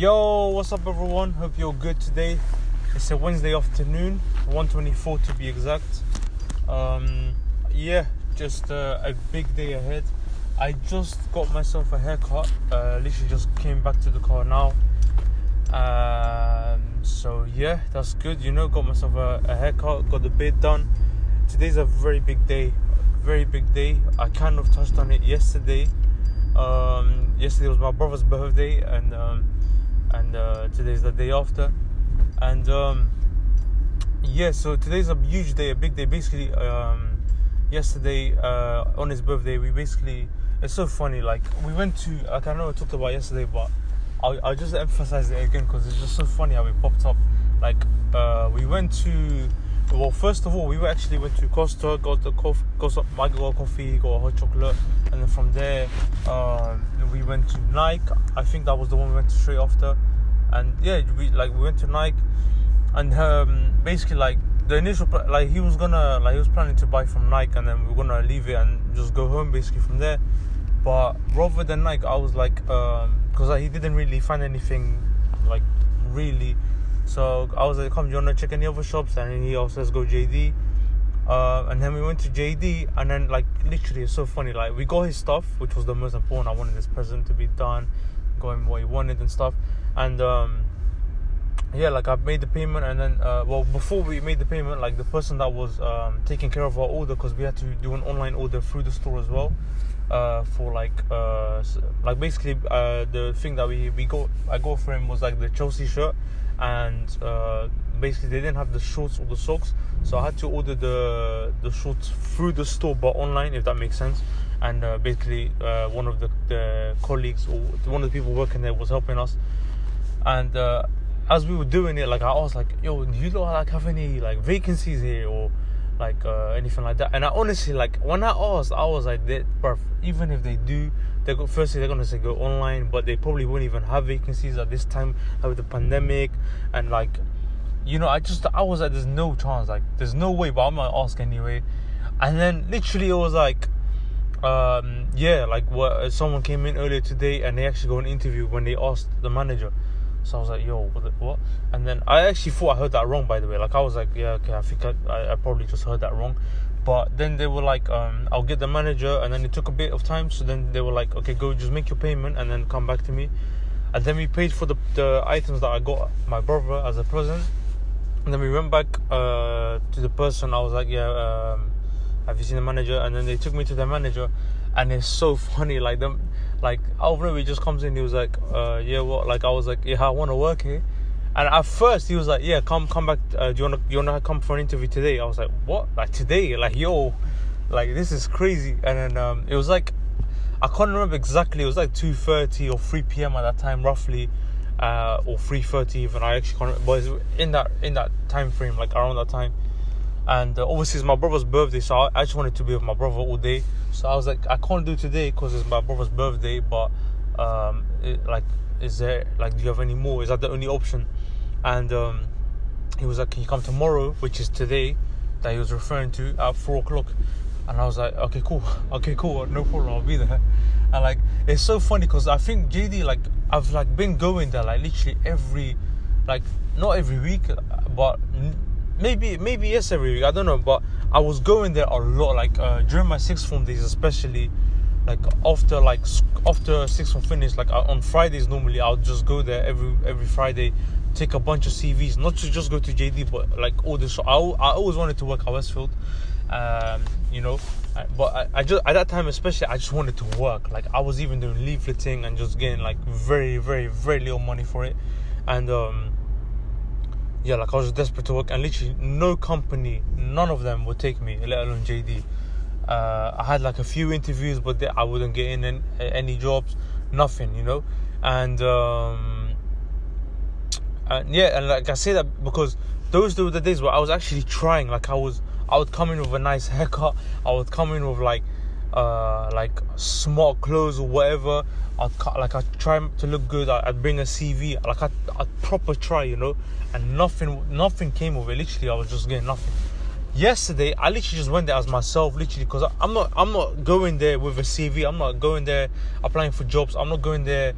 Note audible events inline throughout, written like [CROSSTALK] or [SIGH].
Yo, what's up everyone? Hope you're good today. It's a Wednesday afternoon, 124 to be exact. Um, yeah, just uh, a big day ahead. I just got myself a haircut. Uh, literally just came back to the car now. Um, so yeah, that's good. You know, got myself a, a haircut, got the beard done. Today's a very big day. Very big day. I kind of touched on it yesterday. Um, yesterday was my brother's birthday, and um, and uh, today's the day after. And um, yeah, so today's a huge day, a big day. Basically, um, yesterday uh, on his birthday, we basically it's so funny. Like we went to like I know I talked about yesterday, but I'll, I'll just emphasize it again because it's just so funny how it popped up. Like uh, we went to well, first of all, we actually went to Costa, got the coffee, got some, got coffee, got a hot chocolate, and then from there, um, we went to Nike. I think that was the one we went to straight after, and yeah, we like we went to Nike, and um, basically like the initial like he was gonna like he was planning to buy from Nike, and then we are gonna leave it and just go home basically from there. But rather than Nike, I was like, because um, he didn't really find anything like really so I was like, come, do you want to check any other shops? And he also says, go JD. Uh, and then we went to JD, and then like literally, it's so funny. Like we got his stuff, which was the most important. I wanted this present to be done, going what he wanted and stuff. And um, yeah, like I made the payment, and then uh, well, before we made the payment, like the person that was um, taking care of our order, because we had to do an online order through the store as well. Uh, for like uh, like basically uh, the thing that we we got I got for him was like the Chelsea shirt and uh, basically they didn't have the shorts or the socks so i had to order the the shorts through the store but online if that makes sense. And uh, basically uh, one of the, the, colleagues or one of the people working there was helping us. And uh, as we were doing it like i asked like yo do you know like have any like vacancies here or like uh, anything like that and i honestly like when i asked i was like bro even if they do they go firstly they're gonna say go online, but they probably won't even have vacancies at this time with the pandemic and like you know, I just I was like there's no chance, like there's no way, but I'm gonna ask anyway. And then literally it was like um yeah, like what someone came in earlier today and they actually got an interview when they asked the manager. So I was like, yo, what? And then I actually thought I heard that wrong, by the way. Like I was like, yeah, okay, I think I, I probably just heard that wrong. But then they were like, um, I'll get the manager, and then it took a bit of time. So then they were like, okay, go just make your payment and then come back to me. And then we paid for the, the items that I got my brother as a present. And then we went back uh, to the person. I was like, yeah, um, have you seen the manager? And then they took me to the manager, and it's so [LAUGHS] funny. Like them, like out of nowhere, he just comes in. He was like, uh, yeah, what? Like I was like, yeah, I want to work here. And at first he was like, "Yeah, come, come back. Uh, do you wanna, you wanna come for an interview today?" I was like, "What? Like today? Like yo, like this is crazy." And then um, it was like, I can't remember exactly. It was like two thirty or three p.m. at that time, roughly, uh, or three thirty even. I actually can't. Remember, but in that in that time frame, like around that time. And uh, obviously it's my brother's birthday, so I, I just wanted to be with my brother all day. So I was like, I can't do today because it's my brother's birthday, but um, it, like, is there like, do you have any more? Is that the only option? and um, he was like, "Can you come tomorrow?" Which is today, that he was referring to at four o'clock. And I was like, "Okay, cool. [LAUGHS] Okay, cool. No problem. I'll be there." [LAUGHS] And like, it's so funny because I think JD like I've like been going there like literally every, like not every week, but maybe maybe yes every week. I don't know, but I was going there a lot. Like uh, during my sixth form days, especially like after like after sixth form finish, like uh, on Fridays normally I'll just go there every every Friday take a bunch of CVs, not to just go to JD, but like all the show. I, I always wanted to work at Westfield, um, you know, but I, I, just at that time especially I just wanted to work. Like I was even doing leafleting and just getting like very very very little money for it, and um, yeah, like I was desperate to work, and literally no company, none of them would take me, let alone JD. Uh, I had like a few interviews, but they, I wouldn't get in any, any jobs, nothing, you know, and. Um, and yeah, and like I say that because those were the days where I was actually trying. Like I was, I would come in with a nice haircut. I would come in with like, uh, like smart clothes or whatever. I'd like I try to look good. I'd bring a CV. Like I, I'd proper try, you know. And nothing, nothing came of it. Literally, I was just getting nothing. Yesterday, I literally just went there as myself, literally, because I'm not, I'm not going there with a CV. I'm not going there applying for jobs. I'm not going there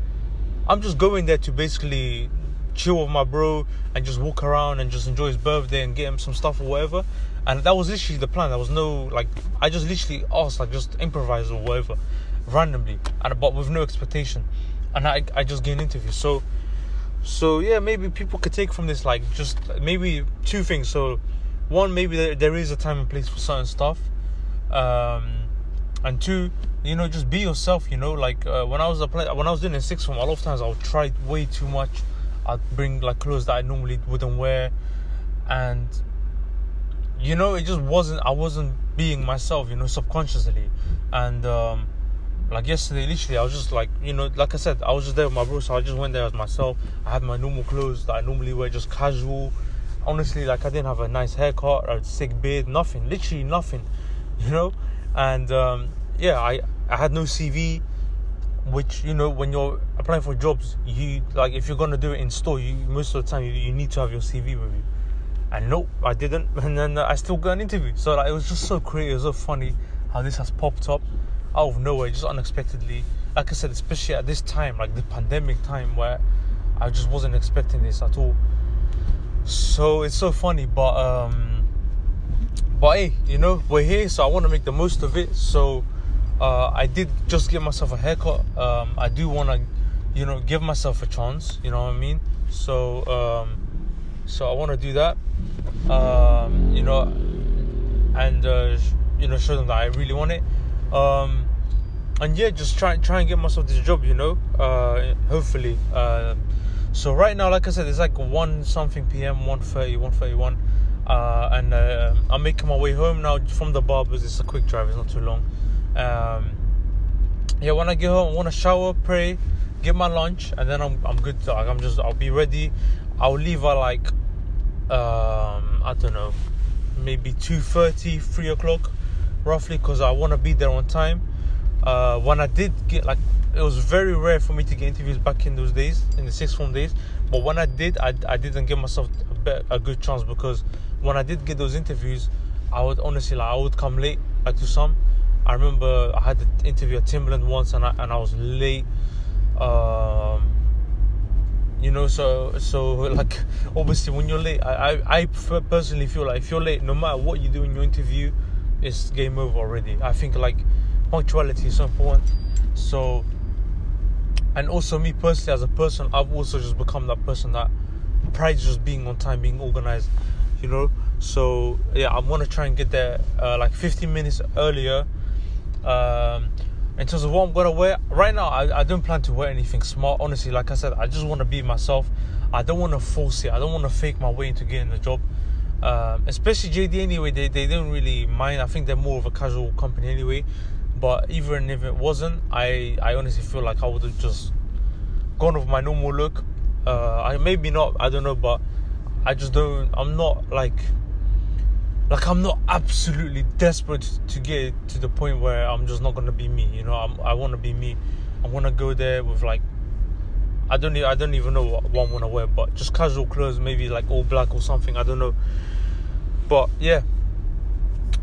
I'm just going there to basically chill with my bro and just walk around and just enjoy his birthday and get him some stuff or whatever. And that was literally the plan. There was no like I just literally asked, like just improvise or whatever, randomly, and but with no expectation. And I I just get an interview. So so yeah, maybe people could take from this like just maybe two things. So one, maybe there, there is a time and place for certain stuff. Um and two, you know, just be yourself. You know, like uh, when I was applying, when I was doing a sixth form, a lot of times I would try way too much. I'd bring like clothes that I normally wouldn't wear, and you know, it just wasn't. I wasn't being myself. You know, subconsciously, and um, like yesterday, literally, I was just like, you know, like I said, I was just there with my bro, so I just went there as myself. I had my normal clothes that I normally wear, just casual. Honestly, like I didn't have a nice haircut or a sick beard, nothing, literally nothing, [LAUGHS] you know and um, yeah, I I had no CV, which you know when you're applying for jobs, you like if you're gonna do it in store, you most of the time you, you need to have your CV with you. And nope, I didn't, [LAUGHS] and then I still got an interview. So like it was just so creative, so funny how this has popped up out of nowhere, just unexpectedly. Like I said, especially at this time, like the pandemic time, where I just wasn't expecting this at all. So it's so funny, but um but hey, you know, we're here, so I want to make the most of it. So uh, I did just give myself a haircut. Um, I do want to, you know, give myself a chance. You know what I mean? So, um, so I want to do that. Um, you know, and uh, you know, show them that I really want it. Um, and yeah, just try try and get myself this job. You know, uh, hopefully. Uh, so right now, like I said, it's like one something p.m., 1.30, 1.31 uh, and uh, I'm making my way home now from the barbers. It's a quick drive; it's not too long. Um, yeah, when I get home, I want to shower, pray, get my lunch, and then I'm I'm good. To, like, I'm just I'll be ready. I'll leave at like um, I don't know, maybe 2:30, 3 o'clock, roughly, because I want to be there on time. Uh, when I did get like, it was very rare for me to get interviews back in those days, in the sixth form days. But when I did, I, I didn't give myself a, bit, a good chance because when I did get those interviews, I would honestly like I would come late like to some. I remember I had an interview at Timberland once and I and I was late. Um, you know, so so like obviously when you're late, I, I I personally feel like if you're late, no matter what you do in your interview, it's game over already. I think like punctuality is so important. So and also me personally as a person, I've also just become that person that prides just being on time, being organized you know. So yeah, I want to try and get there uh, like 15 minutes earlier. Um, in terms of what I'm gonna wear, right now I, I don't plan to wear anything smart. Honestly, like I said, I just want to be myself. I don't want to force it. I don't want to fake my way into getting the job. Um, especially JD anyway, they, they don't really mind. I think they're more of a casual company anyway. But even if it wasn't, I, I honestly feel like I would have just gone with my normal look. Uh, I maybe not, I don't know, but I just don't. I'm not like like I'm not absolutely desperate to get to the point where I'm just not gonna be me. You know, I'm, I want to be me. I want to go there with like I don't I don't even know what, what I want to wear, but just casual clothes, maybe like all black or something. I don't know, but yeah.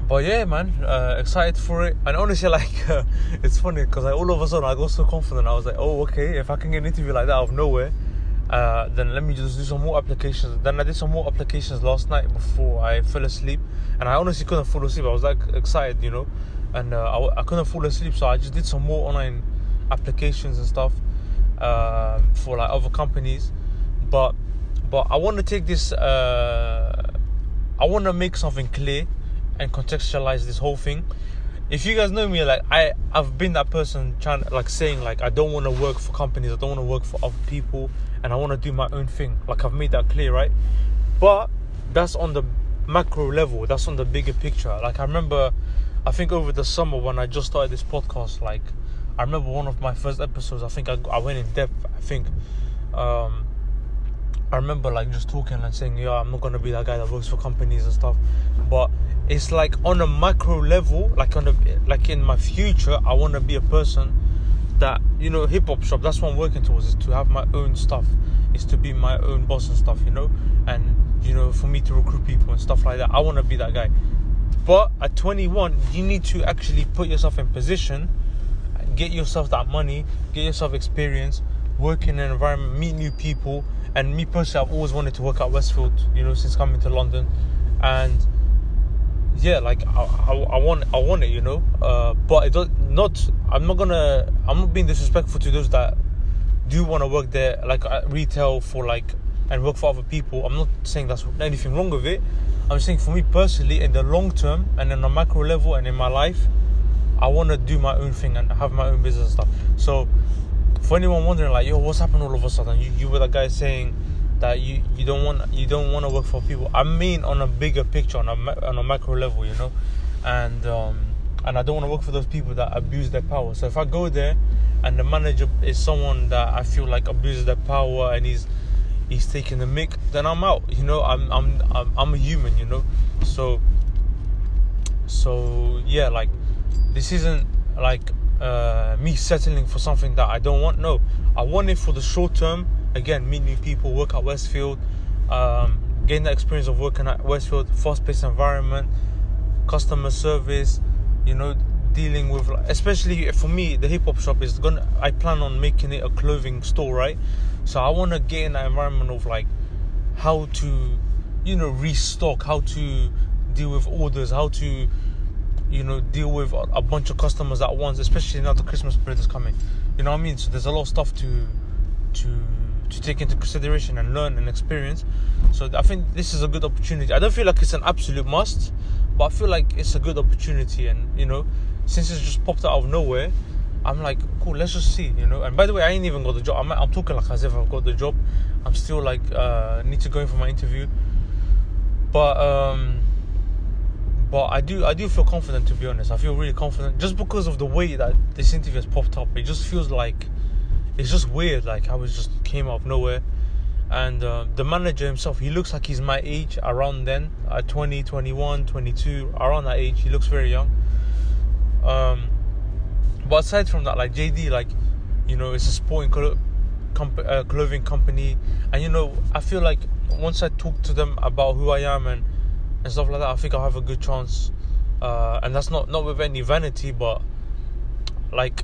But yeah, man, uh, excited for it. And honestly, [LAUGHS] like, uh, it's funny because like, all of a sudden I got so confident. I was like, oh, okay, if I can get an interview like that out of nowhere, uh, then let me just do some more applications. Then I did some more applications last night before I fell asleep, and I honestly couldn't fall asleep. I was like excited, you know, and uh, I, I couldn't fall asleep, so I just did some more online applications and stuff uh, for like other companies. But but I want to take this. Uh, I want to make something clear and contextualize this whole thing if you guys know me, like I, I've been that person trying, like saying, like I don't want to work for companies, I don't want to work for other people, and I want to do my own thing. Like I've made that clear, right? But that's on the macro level. That's on the bigger picture. Like I remember, I think over the summer when I just started this podcast, like I remember one of my first episodes. I think I, I went in depth. I think. Um, I remember like just talking and saying, yeah, I'm not gonna be that guy that works for companies and stuff. But it's like on a macro level, like on a like in my future, I wanna be a person that, you know, hip hop shop, that's what I'm working towards is to have my own stuff. Is to be my own boss and stuff, you know? And you know, for me to recruit people and stuff like that. I wanna be that guy. But at 21, you need to actually put yourself in position, get yourself that money, get yourself experience, work in an environment, meet new people. And me personally, I've always wanted to work at Westfield, you know, since coming to London. And yeah, like I, I, I want, I want it, you know. Uh, but it does not. I'm not gonna. I'm not being disrespectful to those that do want to work there, like at retail for like and work for other people. I'm not saying that's anything wrong with it. I'm saying for me personally, in the long term and in a macro level and in my life, I want to do my own thing and have my own business and stuff. So, for anyone wondering, like, yo, what's happened all of a sudden? You, you were the guy saying that you, you don't want you don't want to work for people. I mean, on a bigger picture, on a on a macro level, you know, and um, and I don't want to work for those people that abuse their power. So if I go there, and the manager is someone that I feel like abuses their power and he's he's taking the mic, then I'm out. You know, I'm I'm I'm, I'm a human. You know, so so yeah, like this isn't like uh, me settling for something that I don't want. No, I want it for the short term. Again, meet new people, work at Westfield, um, gain the experience of working at Westfield, fast-paced environment, customer service. You know, dealing with, especially for me, the hip hop shop is gonna. I plan on making it a clothing store, right? So I want to get in that environment of like how to, you know, restock, how to deal with orders, how to, you know, deal with a bunch of customers at once, especially now the Christmas period is coming. You know what I mean? So there's a lot of stuff to, to, to take into consideration and learn and experience. So I think this is a good opportunity. I don't feel like it's an absolute must, but I feel like it's a good opportunity. And you know, since it's just popped out of nowhere, I'm like, cool, let's just see, you know. And by the way, I ain't even got the job. I'm, I'm talking like as if I've got the job. I'm still like, uh, need to go in for my interview. But um, but I do I do feel confident to be honest. I feel really confident just because of the way that this interview has popped up. It just feels like it's just weird. Like I was just came out of nowhere. And uh, the manager himself, he looks like he's my age around then, at 20, 21, 22, around that age. He looks very young. Um, but aside from that, like JD, like you know, it's a sporting clo- comp- uh, clothing company, and you know, I feel like once I talk to them about who I am and and stuff like that, I think I'll have a good chance. Uh, and that's not not with any vanity, but like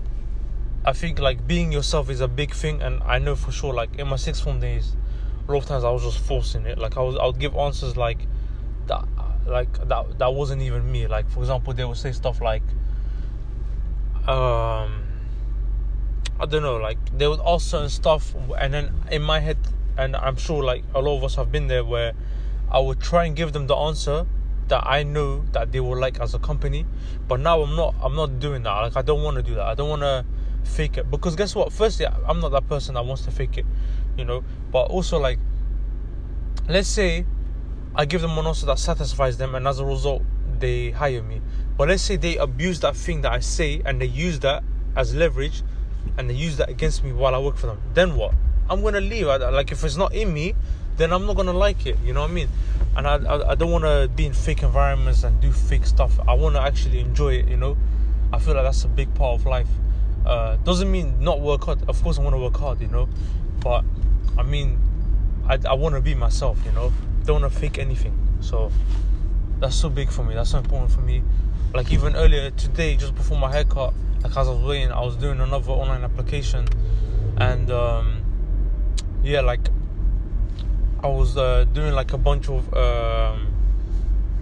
I think like being yourself is a big thing, and I know for sure. Like in my sixth form days, a lot of times I was just forcing it. Like I was, I would give answers like that, like that that wasn't even me. Like for example, they would say stuff like um I don't know, like they would ask certain stuff, and then in my head, and I'm sure like a lot of us have been there, where I would try and give them the answer that I know that they will like as a company, but now I'm not. I'm not doing that. Like I don't want to do that. I don't want to fake it because guess what? Firstly, I'm not that person that wants to fake it, you know. But also like, let's say I give them an answer that satisfies them, and as a result, they hire me. But let's say they abuse that thing that I say and they use that as leverage and they use that against me while I work for them. Then what? I'm gonna leave. Like if it's not in me, then I'm not gonna like it. You know what I mean? And I I, I don't want to be in fake environments and do fake stuff. I want to actually enjoy it. You know, I feel like that's a big part of life. Uh, doesn't mean not work hard. Of course, I want to work hard. You know, but I mean, I I want to be myself. You know, don't want to fake anything. So that's so big for me. That's so important for me. Like even earlier today, just before my haircut, like as I was waiting, I was doing another online application, and um, yeah, like I was uh, doing like a bunch of um,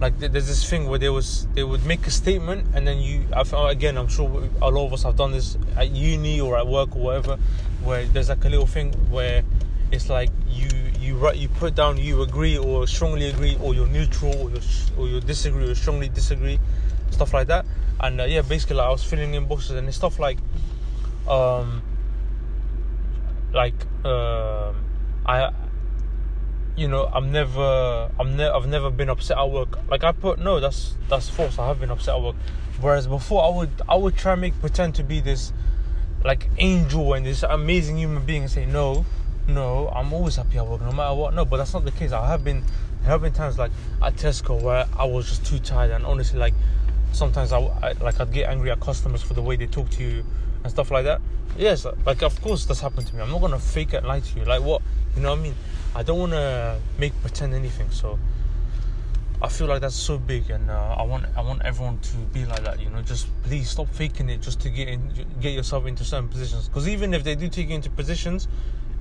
like there's this thing where they was they would make a statement and then you I, again I'm sure a lot of us have done this at uni or at work or whatever where there's like a little thing where it's like you you write you put down you agree or strongly agree or you're neutral or you or you disagree or strongly disagree stuff like that. And uh, yeah basically like, I was filling in boxes and it's stuff like um like um I you know I'm never I'm ne- I've never been upset at work like I put no that's that's false I have been upset at work whereas before I would I would try and make pretend to be this like angel and this amazing human being and say no no, I'm always happy at work no matter what. No, but that's not the case. I have been there have been times like at Tesco where I was just too tired and honestly like sometimes I, I like I'd get angry at customers for the way they talk to you and stuff like that. Yes, like of course that's happened to me. I'm not gonna fake it lie to you. Like what? You know what I mean? I don't wanna make pretend anything. So I feel like that's so big, and uh, I want I want everyone to be like that. You know, just please stop faking it just to get in, get yourself into certain positions. Because even if they do take you into positions,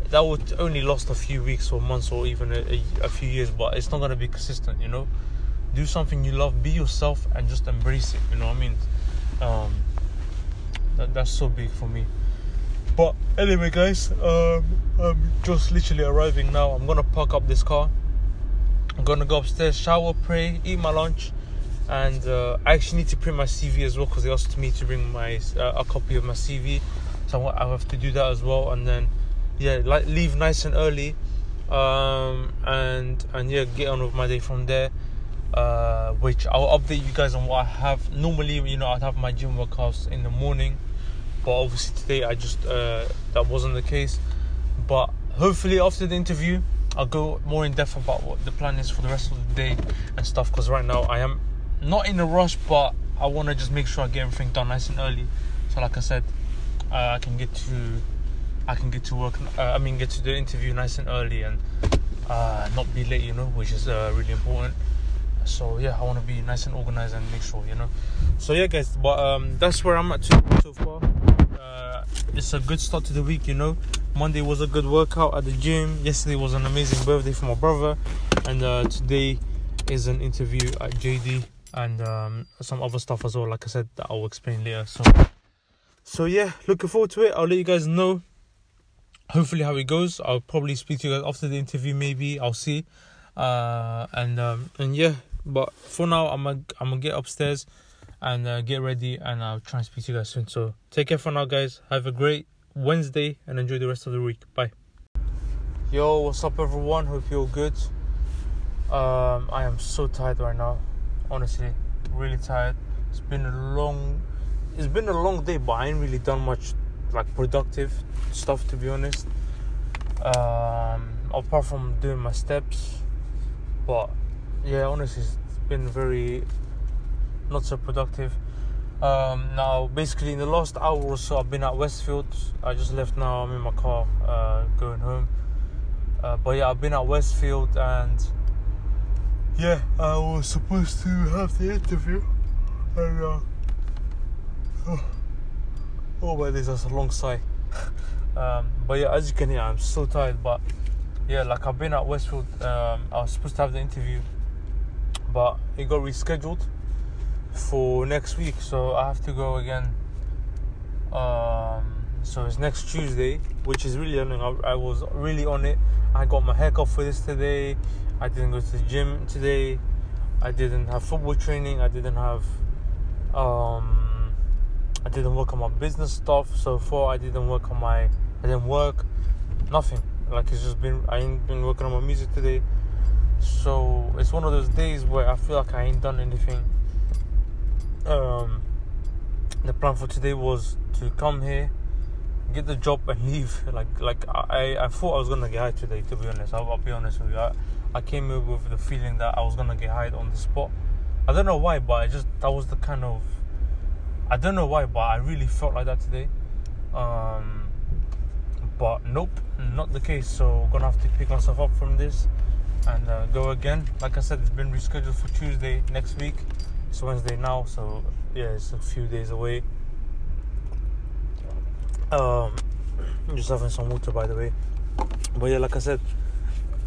that would only last a few weeks or months or even a, a, a few years, but it's not gonna be consistent. You know, do something you love, be yourself, and just embrace it. You know what I mean? Um, that, that's so big for me. But anyway, guys, um, I'm just literally arriving now. I'm gonna park up this car. I'm gonna go upstairs, shower, pray, eat my lunch, and uh, I actually need to print my CV as well because they asked me to bring my uh, a copy of my CV, so I have to do that as well. And then, yeah, like leave nice and early, um, and and yeah, get on with my day from there. Uh, which I'll update you guys on what I have. Normally, you know, I'd have my gym workouts in the morning but obviously today I just uh, that wasn't the case. But hopefully after the interview, I'll go more in depth about what the plan is for the rest of the day and stuff. Because right now I am not in a rush, but I want to just make sure I get everything done nice and early. So like I said, uh, I can get to I can get to work. Uh, I mean, get to the interview nice and early and uh, not be late. You know, which is uh, really important. So yeah, I want to be nice and organized and make sure you know. So yeah, guys, but um, that's where I'm at so far it's a good start to the week, you know. Monday was a good workout at the gym. Yesterday was an amazing birthday for my brother, and uh, today is an interview at JD and um, some other stuff as well. Like I said, that I'll explain later. So, so yeah, looking forward to it. I'll let you guys know. Hopefully, how it goes. I'll probably speak to you guys after the interview. Maybe I'll see. Uh, and um, and yeah, but for now, I'm gonna I'm gonna get upstairs and uh, get ready and I'll try and speak to you guys soon. So take care for now, guys. Have a great Wednesday and enjoy the rest of the week. Bye. Yo, what's up, everyone? Hope you're good. Um, I am so tired right now. Honestly, really tired. It's been a long, it's been a long day, but I ain't really done much like productive stuff to be honest. Um, apart from doing my steps, but yeah, honestly, it's been very not so productive. Um, now, basically, in the last hour or so, I've been at Westfield. I just left now. I'm in my car, uh, going home. Uh, but yeah, I've been at Westfield, and yeah, I was supposed to have the interview, and uh, [SIGHS] oh, oh my days, that's a long sigh. [LAUGHS] um, but yeah, as you can hear, I'm so tired. But yeah, like I've been at Westfield. Um, I was supposed to have the interview, but it got rescheduled for next week, so I have to go again. Um, so it's next Tuesday, which is really annoying. I, I was really on it. I got my haircut for this today. I didn't go to the gym today. I didn't have football training. I didn't have. Um, I didn't work on my business stuff so far. I didn't work on my. I didn't work. Nothing. Like it's just been. I ain't been working on my music today. So it's one of those days where I feel like I ain't done anything um, the plan for today was to come here, get the job, and [LAUGHS] leave. Like like I, I thought I was gonna get hired today. To be honest, I'll, I'll be honest with you. I, I came here with the feeling that I was gonna get hired on the spot. I don't know why, but I just that was the kind of I don't know why, but I really felt like that today. Um, but nope, not the case. So gonna have to pick myself up from this and uh, go again. Like I said, it's been rescheduled for Tuesday next week. It's Wednesday now, so yeah, it's a few days away. Um, just having some water, by the way. But yeah, like I said,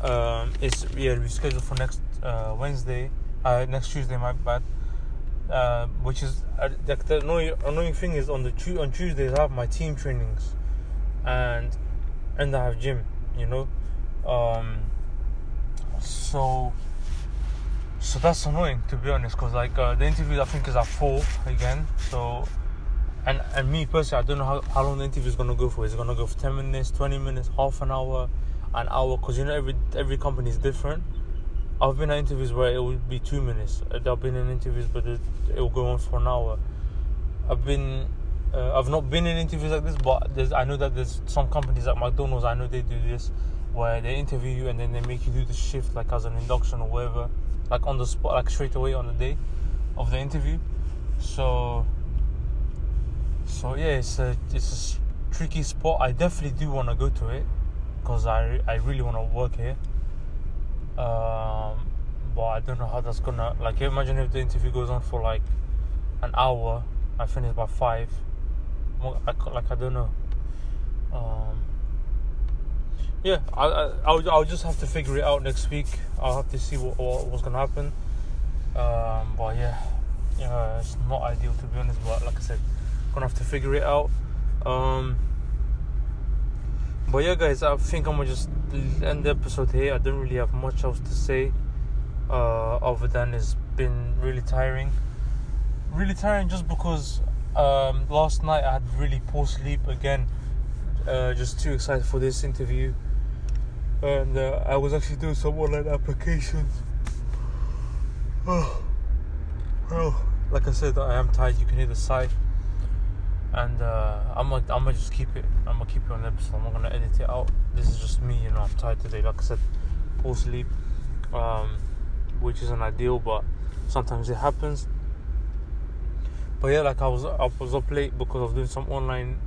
um, it's yeah rescheduled for next uh, Wednesday, uh, next Tuesday. My bad. Uh, which is uh, the, annoying, annoying thing is on the on Tuesdays I have my team trainings, and and I have gym. You know, um, so so that's annoying to be honest because like uh, the interview i think is at four again so and and me personally i don't know how, how long the interview is going to go for. Is it going to go for 10 minutes 20 minutes half an hour an hour? Because you know every every company is different. I've been at interviews where it would be two minutes. I've been in interviews but it, it will go on for an hour. I've been uh, i've not been in interviews like this but i know that there's some companies like mcdonald's i know they do this where they interview you and then they make you do the shift like as an induction or whatever like on the spot, like straight away on the day of the interview. So, so yeah, it's a it's a tricky spot. I definitely do want to go to it because I I really want to work here. Um, but I don't know how that's gonna like. Imagine if the interview goes on for like an hour, I finish by five. Like I don't know. Um, yeah, I, I I'll, I'll just have to figure it out next week. I'll have to see what, what what's gonna happen. Um, but yeah, yeah, it's not ideal to be honest. But like I said, gonna have to figure it out. Um, but yeah, guys, I think I'm gonna just end the episode here. I don't really have much else to say, uh, other than it's been really tiring. Really tiring just because um, last night I had really poor sleep again. Uh, just too excited for this interview, and uh, I was actually doing some online applications. Oh, [SIGHS] well, like I said, I am tired. You can hear the sigh and uh, I'm gonna I'm gonna just keep it. I'm gonna keep it on the episode. I'm not gonna edit it out. This is just me, you know. I'm tired today. Like I said, full sleep, um, which isn't ideal, but sometimes it happens. But yeah, like I was I was up late because I was doing some online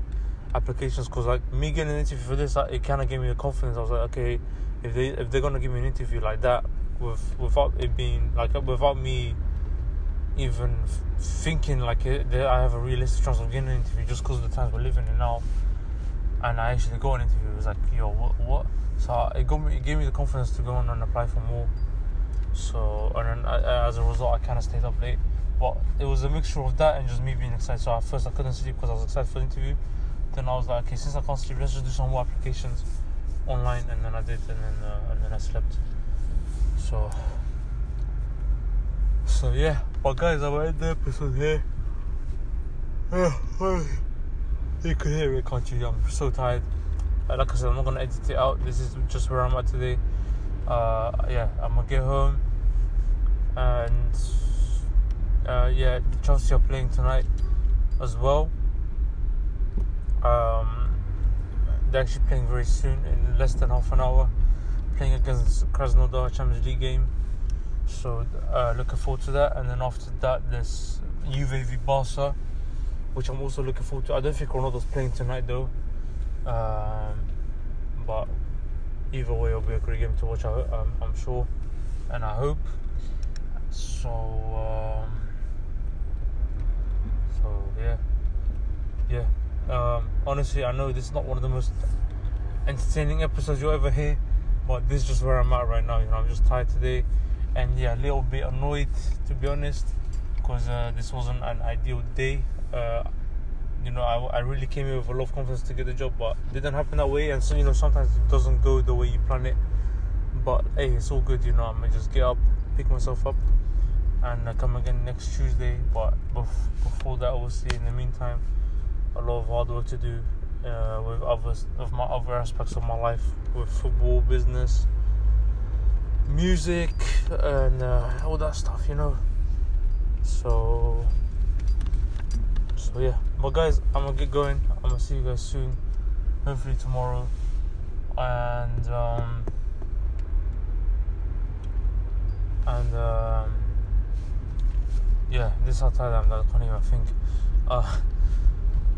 applications. Cause like me getting an interview for this, it kind of gave me the confidence. I was like, okay, if they if they're gonna give me an interview like that, with without it being like without me even thinking like it, that I have a realistic chance of getting an interview just because of the times we're living in now. And I actually got an interview. It was like, yo, what? what? So it got me, it gave me the confidence to go on and apply for more. So and then uh, as a result, I kind of stayed up late. But it was a mixture of that and just me being excited. So at first I couldn't sleep because I was excited for the interview. Then I was like, okay, since I can't sleep, let's just do some more applications online. And then I did, and then uh, and then I slept. So so yeah, but guys, I'm end the episode here. [SIGHS] you can hear it, can't you? I'm so tired. Like I said, I'm not gonna edit it out. This is just where I'm at today. Uh, yeah, I'm gonna get home, and uh, yeah, Chelsea are playing tonight as well. Um, they're actually playing very soon, in less than half an hour, playing against Krasnodar Champions League game. So uh, looking forward to that. And then after that, there's Juve v Barca, which I'm also looking forward to. I don't think Ronaldo's playing tonight though. Um, but either way, it'll be a great game to watch. I, um, I'm sure, and I hope. So, um, so yeah, yeah. Um, honestly, I know this is not one of the most entertaining episodes you'll ever hear, but this is just where I'm at right now. You know, I'm just tired today and yeah, a little bit annoyed to be honest, because uh, this wasn't an ideal day. Uh, you know, I, I really came here with a lot of confidence to get the job, but it didn't happen that way. And so, you know, sometimes it doesn't go the way you plan it. But hey, it's all good, you know. I'm gonna just get up, pick myself up, and uh, come again next Tuesday. But before that, obviously, in the meantime, a lot of hard work to do uh, with others of my other aspects of my life, with football, business, music and uh, all that stuff, you know. So, so yeah. But guys, I'm gonna get going. I'm gonna see you guys soon. Hopefully tomorrow. And um, and um, yeah, this is how tired I am. I can't even think. Uh,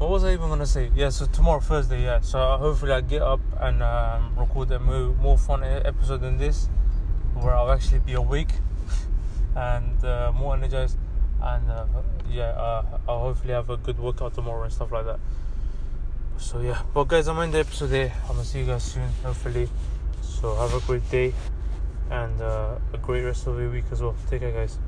what was I even gonna say? Yeah, so tomorrow Thursday. Yeah, so hopefully I get up and um, record a more, more fun episode than this where I'll actually be awake and uh, more energized. And uh, yeah, uh, I'll hopefully have a good workout tomorrow and stuff like that. So yeah, but guys, I'm in the episode there. I'm gonna see you guys soon, hopefully. So have a great day and uh, a great rest of your week as well. Take care, guys.